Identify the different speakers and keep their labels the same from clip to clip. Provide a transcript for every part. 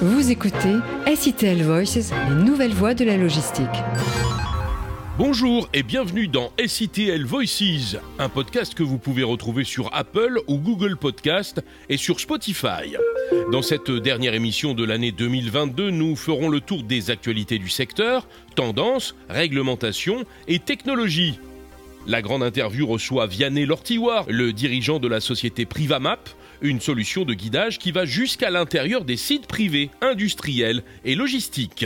Speaker 1: Vous écoutez SITL Voices, les nouvelles voies de la logistique.
Speaker 2: Bonjour et bienvenue dans SITL Voices, un podcast que vous pouvez retrouver sur Apple ou Google Podcast et sur Spotify. Dans cette dernière émission de l'année 2022, nous ferons le tour des actualités du secteur, tendances, réglementations et technologies. La grande interview reçoit Vianney Lortiwar, le dirigeant de la société Privamap, une solution de guidage qui va jusqu'à l'intérieur des sites privés, industriels et logistiques.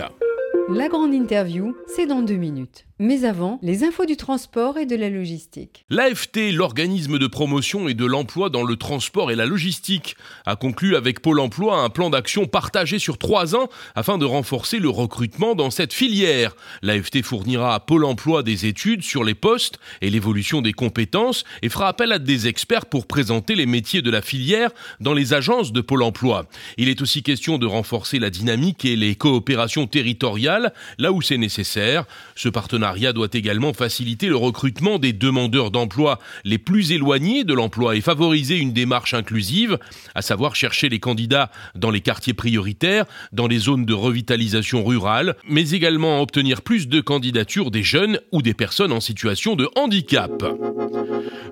Speaker 1: La grande interview, c'est dans deux minutes. Mais avant, les infos du transport et de la logistique.
Speaker 2: L'AFT, l'organisme de promotion et de l'emploi dans le transport et la logistique, a conclu avec Pôle Emploi un plan d'action partagé sur trois ans afin de renforcer le recrutement dans cette filière. L'AFT fournira à Pôle Emploi des études sur les postes et l'évolution des compétences et fera appel à des experts pour présenter les métiers de la filière dans les agences de Pôle Emploi. Il est aussi question de renforcer la dynamique et les coopérations territoriales là où c'est nécessaire. Ce partenariat doit également faciliter le recrutement des demandeurs d'emploi les plus éloignés de l'emploi et favoriser une démarche inclusive, à savoir chercher les candidats dans les quartiers prioritaires, dans les zones de revitalisation rurale, mais également obtenir plus de candidatures des jeunes ou des personnes en situation de handicap.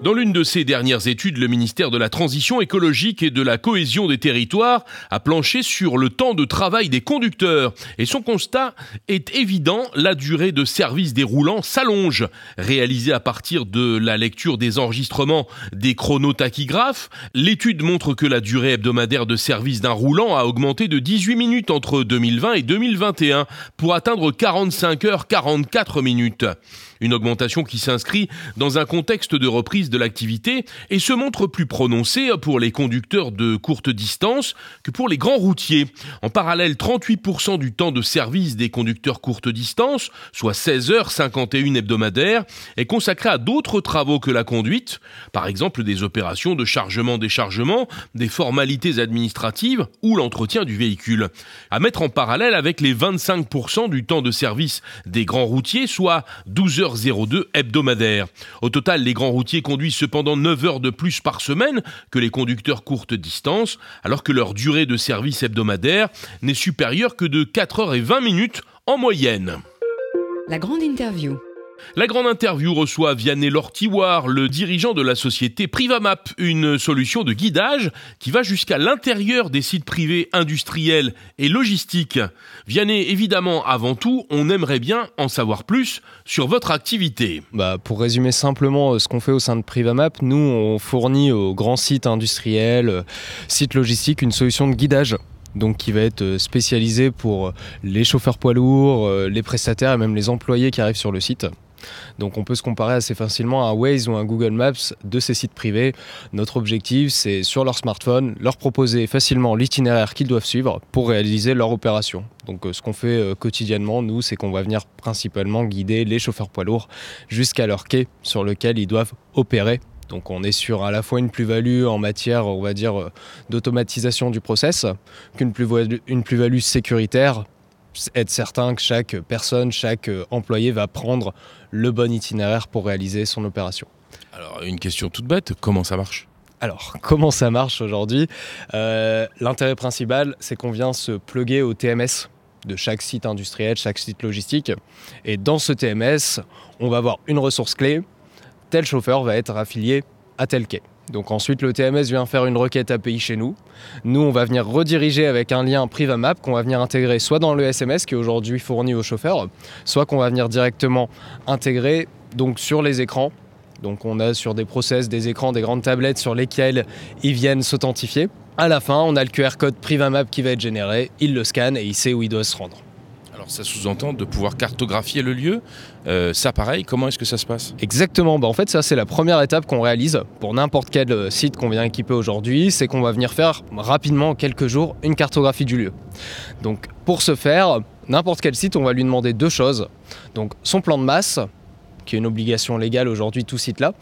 Speaker 2: Dans l'une de ses dernières études, le ministère de la Transition écologique et de la cohésion des territoires a planché sur le temps de travail des conducteurs et son constat est évident, la durée de service des roulants s'allonge. Réalisé à partir de la lecture des enregistrements des chronotachygraphes, l'étude montre que la durée hebdomadaire de service d'un roulant a augmenté de 18 minutes entre 2020 et 2021 pour atteindre 45 heures 44 minutes. Une augmentation qui s'inscrit dans un contexte de reprise de l'activité et se montre plus prononcée pour les conducteurs de courte distance que pour les grands routiers. En parallèle, 38% du temps de service des conducteurs courte distance, soit 16 heures 51 hebdomadaires, est consacré à d'autres travaux que la conduite, par exemple des opérations de chargement-déchargement, des formalités administratives ou l'entretien du véhicule. À mettre en parallèle avec les 25% du temps de service des grands routiers, soit 12 heures 02 hebdomadaire. Au total, les grands routiers conduisent cependant 9 heures de plus par semaine que les conducteurs courte distance, alors que leur durée de service hebdomadaire n'est supérieure que de 4 heures et 20 minutes en moyenne.
Speaker 1: La grande interview.
Speaker 2: La grande interview reçoit Vianney Lortiwar, le dirigeant de la société Privamap, une solution de guidage qui va jusqu'à l'intérieur des sites privés industriels et logistiques. Vianney, évidemment, avant tout, on aimerait bien en savoir plus sur votre activité.
Speaker 3: Bah, pour résumer simplement euh, ce qu'on fait au sein de Privamap, nous, on fournit aux grands sites industriels, euh, sites logistiques, une solution de guidage donc qui va être euh, spécialisé pour les chauffeurs poids lourds, les prestataires et même les employés qui arrivent sur le site. Donc on peut se comparer assez facilement à un Waze ou un Google Maps de ces sites privés. Notre objectif, c'est sur leur smartphone, leur proposer facilement l'itinéraire qu'ils doivent suivre pour réaliser leur opération. Donc euh, ce qu'on fait euh, quotidiennement, nous, c'est qu'on va venir principalement guider les chauffeurs poids lourds jusqu'à leur quai sur lequel ils doivent opérer donc on est sur à la fois une plus-value en matière, on va dire, euh, d'automatisation du process, qu'une plus-value sécuritaire être certain que chaque personne, chaque euh, employé va prendre le bon itinéraire pour réaliser son opération.
Speaker 2: Alors une question toute bête, comment ça marche?
Speaker 3: Alors, comment ça marche aujourd'hui? Euh, L'intérêt principal, c'est qu'on vient se pluguer au TMS de chaque site industriel, chaque site logistique. Et dans ce TMS, on va avoir une ressource clé. Tel chauffeur va être affilié à tel quai. Donc ensuite, le TMS vient faire une requête API chez nous. Nous, on va venir rediriger avec un lien Privamap qu'on va venir intégrer soit dans le SMS qui est aujourd'hui fourni aux chauffeurs, soit qu'on va venir directement intégrer donc sur les écrans. Donc on a sur des process, des écrans, des grandes tablettes sur lesquelles ils viennent s'authentifier. À la fin, on a le QR code Privamap qui va être généré, il le scanne et il sait où il doit se rendre.
Speaker 2: Alors ça sous-entend de pouvoir cartographier le lieu. Euh, ça pareil, comment est-ce que ça se passe?
Speaker 3: Exactement, bah, en fait ça c'est la première étape qu'on réalise pour n'importe quel euh, site qu'on vient équiper aujourd'hui, c'est qu'on va venir faire rapidement en quelques jours une cartographie du lieu. Donc pour ce faire, n'importe quel site on va lui demander deux choses. Donc son plan de masse, qui est une obligation légale aujourd'hui tout site là,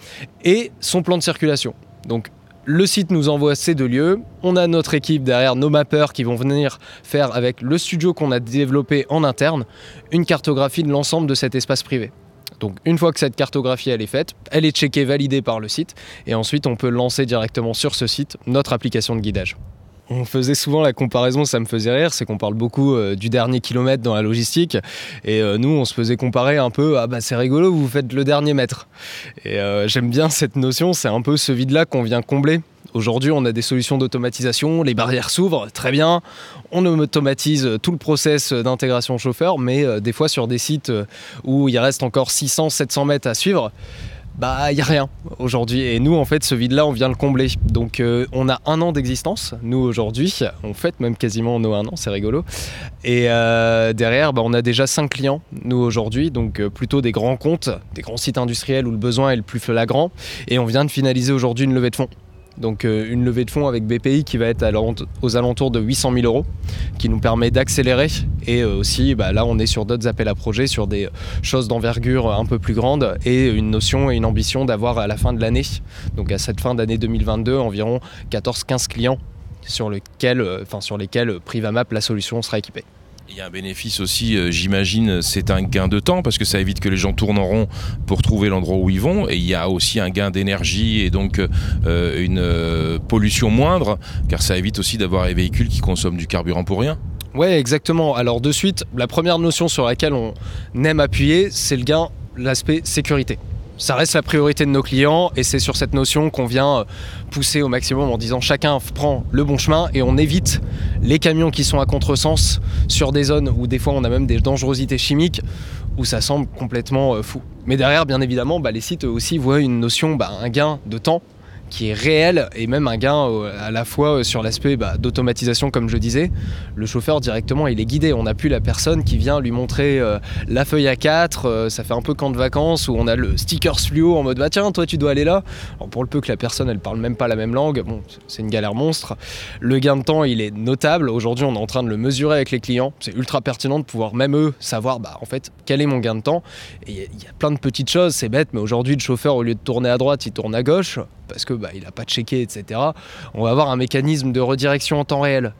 Speaker 3: et son plan de circulation. Donc le site nous envoie ces deux lieux. On a notre équipe derrière, nos mappeurs qui vont venir faire avec le studio qu'on a développé en interne une cartographie de l'ensemble de cet espace privé. Donc une fois que cette cartographie est faite, elle est checkée, validée par le site et ensuite on peut lancer directement sur ce site notre application de guidage. On faisait souvent la comparaison, ça me faisait rire, c'est qu'on parle beaucoup euh, du dernier kilomètre dans la logistique. Et euh, nous, on se faisait comparer un peu, ah bah c'est rigolo, vous faites le dernier mètre. Et euh, j'aime bien cette notion, c'est un peu ce vide-là qu'on vient combler. Aujourd'hui, on a des solutions d'automatisation, les barrières s'ouvrent, très bien. On automatise tout le process d'intégration chauffeur, mais des fois sur des sites où il reste encore 600, 700 mètres à suivre, bah il y a rien aujourd'hui. Et nous en fait ce vide là on vient le combler. Donc euh, on a un an d'existence nous aujourd'hui. On fait même quasiment nos un an c'est rigolo. Et euh, derrière bah, on a déjà cinq clients nous aujourd'hui. Donc euh, plutôt des grands comptes des grands sites industriels où le besoin est le plus flagrant. Et on vient de finaliser aujourd'hui une levée de fonds donc euh, une levée de fonds avec BPI qui va être aux alentours de 800 000 euros, qui nous permet d'accélérer. Et euh, aussi, bah, là, on est sur d'autres appels à projets, sur des choses d'envergure un peu plus grandes et une notion et une ambition d'avoir à la fin de l'année, donc à cette fin d'année 2022, environ 14-15 clients euh, sur lesquels Privamap, la solution, sera équipée.
Speaker 2: Il y a un bénéfice aussi, euh, j'imagine, c'est un gain de temps parce que ça évite que les gens tournent en rond pour trouver l'endroit où ils vont. Et il y a aussi un gain d'énergie et donc euh, une euh, pollution moindre car ça évite aussi d'avoir des véhicules qui consomment du carburant pour rien.
Speaker 3: Ouais, exactement. Alors de suite, la première notion sur laquelle on aime appuyer, c'est le gain, l'aspect sécurité ça reste la priorité de nos clients et c'est sur cette notion qu'on vient euh, pousser au maximum en disant chacun prend le bon chemin et on évite les camions qui sont à contresens sur des zones où des fois on a même des dangerosités chimiques où ça semble complètement euh, fou. Mais derrière, bien évidemment, bah, les sites aussi voient une notion, bah, un gain de temps qui est réel et même un gain euh, à la fois euh, sur l'aspect bah, d'automatisation comme je disais. Le chauffeur directement il est guidé, on n'a plus la personne qui vient lui montrer euh, la feuille A4, ça fait un peu camp de vacances où on a le sticker fluo en mode bah tiens toi tu dois aller là. Alors pour le peu que la personne elle parle même pas la même langue, bon c'est une galère monstre. Le gain de temps il est notable, aujourd'hui on est en train de le mesurer avec les clients, c'est ultra pertinent de pouvoir même eux savoir bah en fait quel est mon gain de temps. Il y a plein de petites choses, c'est bête mais aujourd'hui le chauffeur au lieu de tourner à droite il tourne à gauche parce que bah, il n'a pas checké, etc. On va avoir un mécanisme de redirection en temps réel.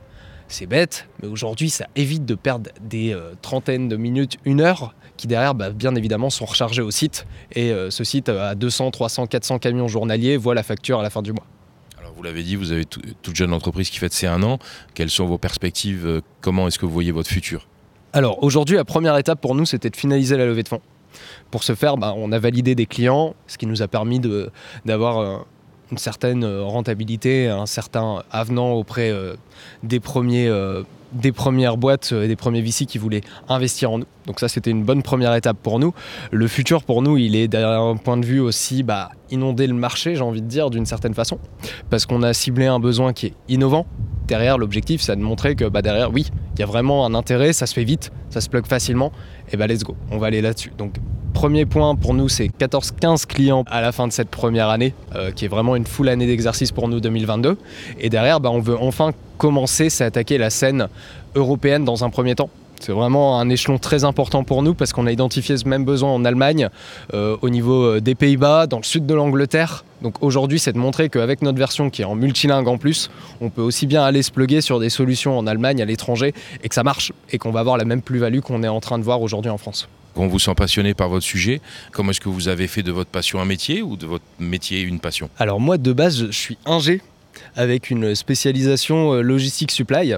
Speaker 3: C'est bête, mais aujourd'hui, ça évite de perdre des euh, trentaines de minutes, une heure, qui derrière, bah, bien évidemment, sont rechargés au site. Et euh, ce site, à 200, 300, 400 camions journaliers, voit la facture à la fin du mois.
Speaker 2: Alors, vous l'avez dit, vous avez toute jeune entreprise qui fait ses un an. Quelles sont vos perspectives euh, Comment est-ce que vous voyez votre futur?
Speaker 3: Alors, aujourd'hui, la première étape pour nous, c'était de finaliser la levée de fonds. Pour ce faire, bah, on a validé des clients, ce qui nous a permis d'avoir une certaine euh, rentabilité, un certain avenant auprès euh, des premiers euh, des premières boîtes et des premiers VC qui voulaient investir en nous. Donc ça, c'était une bonne première étape pour nous. Le futur, pour nous, il est d'un point de vue aussi bah, inonder le marché, j'ai envie de dire, d'une certaine façon. Parce qu'on a ciblé un besoin qui est innovant. Derrière, l'objectif, c'est de montrer que bah, derrière, oui, il y a vraiment un intérêt, ça se fait vite, ça se plug facilement. Et bah let's go, on va aller là-dessus. Donc Premier point pour nous, c'est 14-15 clients à la fin de cette première année, euh, qui est vraiment une full année d'exercice pour nous 2022. Et derrière, bah, on veut enfin commencer à attaquer la scène européenne dans un premier temps. C'est vraiment un échelon très important pour nous parce qu'on a identifié ce même besoin en Allemagne, euh, au niveau euh, des Pays-Bas, dans le sud de l'Angleterre. Donc aujourd'hui, c'est de montrer qu'avec notre version qui est en multilingue en plus, on peut aussi bien aller se pluguer sur des solutions en Allemagne, à l'étranger, et que ça marche, et qu'on va avoir la même plus-value qu'on est en train de voir aujourd'hui en France
Speaker 2: on vous sent passionné par votre sujet. Comment est-ce que vous avez fait de votre passion un métier ou de votre métier une passion?
Speaker 3: Alors moi de base je suis ingé avec une spécialisation euh, logistique supply.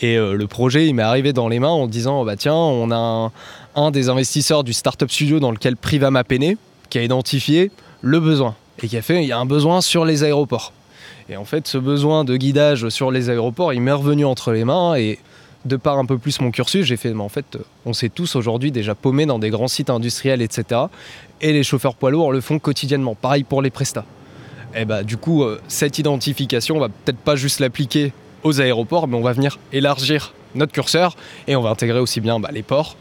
Speaker 3: Et euh, le projet, il m'est arrivé dans les mains en disant bah tiens, on a un, des investisseurs du Startup Studio dans lequel Privama est né, qui a identifié le besoin et qui a fait il y a un besoin sur les aéroports. Et en fait, ce besoin de guidage sur les aéroports, il m'est revenu entre les mains et de par un peu plus mon cursus, j'ai fait, mais en fait, on s'est tous aujourd'hui déjà paumés dans des grands sites industriels, etc. Et les chauffeurs poids lourds le font quotidiennement. Pareil pour les prestats. Et bah, du coup, euh, cette identification, on va peut-être pas juste l'appliquer aux aéroports, mais on va venir élargir notre curseur et on va intégrer aussi bien bah, les ports,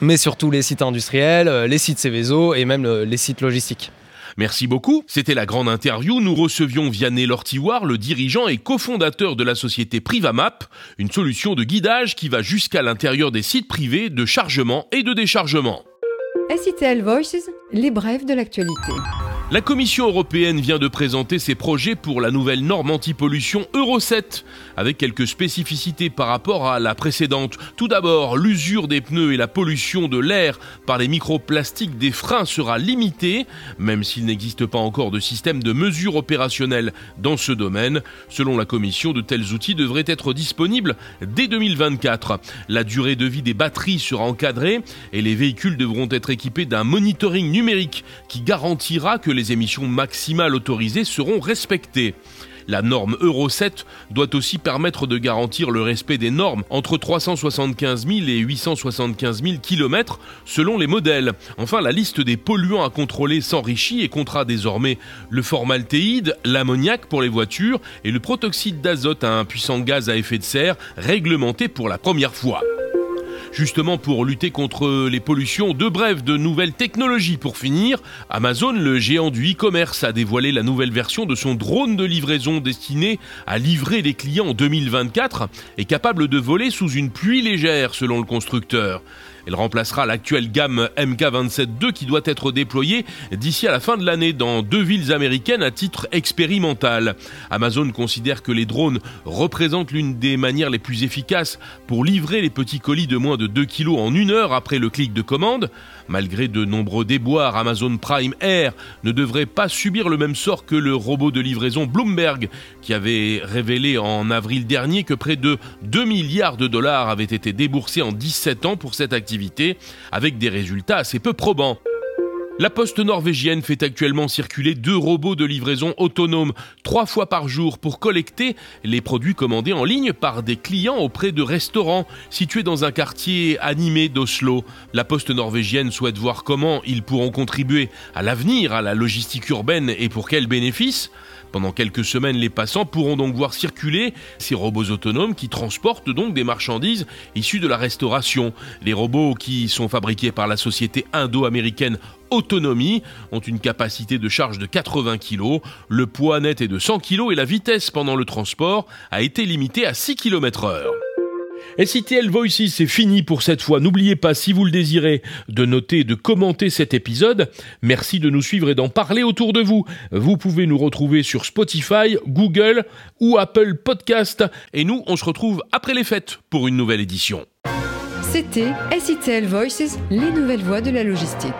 Speaker 3: mais surtout les sites industriels, euh, les sites Céveso et même euh, les sites logistiques.
Speaker 2: Merci beaucoup. C'était la grande interview. Nous recevions Vianney Lortivoire, le dirigeant et cofondateur de la société Privamap, une solution de guidage qui va jusqu'à l'intérieur des sites privés de chargement et de déchargement.
Speaker 1: SITL Voices, les brèves de l'actualité.
Speaker 2: La Commission européenne vient de présenter ses projets pour la nouvelle norme anti-pollution Euro 7, avec quelques spécificités par rapport à la précédente. Tout d'abord, l'usure des pneus et la pollution de l'air par les microplastiques des freins sera limitée, même s'il n'existe pas encore de système de mesure opérationnel dans ce domaine. Selon la Commission, de tels outils devraient être disponibles dès 2024. La durée de vie des batteries sera encadrée et les véhicules devront être équipés d'un monitoring numérique qui garantira que les émissions maximales autorisées seront respectées. La norme Euro 7 doit aussi permettre de garantir le respect des normes entre 375 000 et 875 000 km selon les modèles. Enfin, la liste des polluants à contrôler s'enrichit et comptera désormais le formaldéhyde, l'ammoniac pour les voitures et le protoxyde d'azote, un puissant gaz à effet de serre réglementé pour la première fois justement pour lutter contre les pollutions. De bref, de nouvelles technologies pour finir. Amazon, le géant du e-commerce, a dévoilé la nouvelle version de son drone de livraison destiné à livrer les clients en 2024 et capable de voler sous une pluie légère selon le constructeur. Elle remplacera l'actuelle gamme MK27-2 qui doit être déployée d'ici à la fin de l'année dans deux villes américaines à titre expérimental. Amazon considère que les drones représentent l'une des manières les plus efficaces pour livrer les petits colis de moins de 2 kg en une heure après le clic de commande. Malgré de nombreux déboires, Amazon Prime Air ne devrait pas subir le même sort que le robot de livraison Bloomberg, qui avait révélé en avril dernier que près de 2 milliards de dollars avaient été déboursés en 17 ans pour cette avec des résultats assez peu probants. La poste norvégienne fait actuellement circuler deux robots de livraison autonomes trois fois par jour pour collecter les produits commandés en ligne par des clients auprès de restaurants situés dans un quartier animé d'Oslo. La poste norvégienne souhaite voir comment ils pourront contribuer à l'avenir à la logistique urbaine et pour quels bénéfices. Pendant quelques semaines, les passants pourront donc voir circuler ces robots autonomes qui transportent donc des marchandises issues de la restauration. Les robots qui sont fabriqués par la société indo-américaine Autonomie ont une capacité de charge de 80 kg, le poids net est de 100 kg et la vitesse pendant le transport a été limitée à 6 km heure. SITL Voices, c'est fini pour cette fois. N'oubliez pas, si vous le désirez, de noter et de commenter cet épisode. Merci de nous suivre et d'en parler autour de vous. Vous pouvez nous retrouver sur Spotify, Google ou Apple Podcast. Et nous, on se retrouve après les fêtes pour une nouvelle édition.
Speaker 1: C'était SITL Voices, les nouvelles voies de la logistique.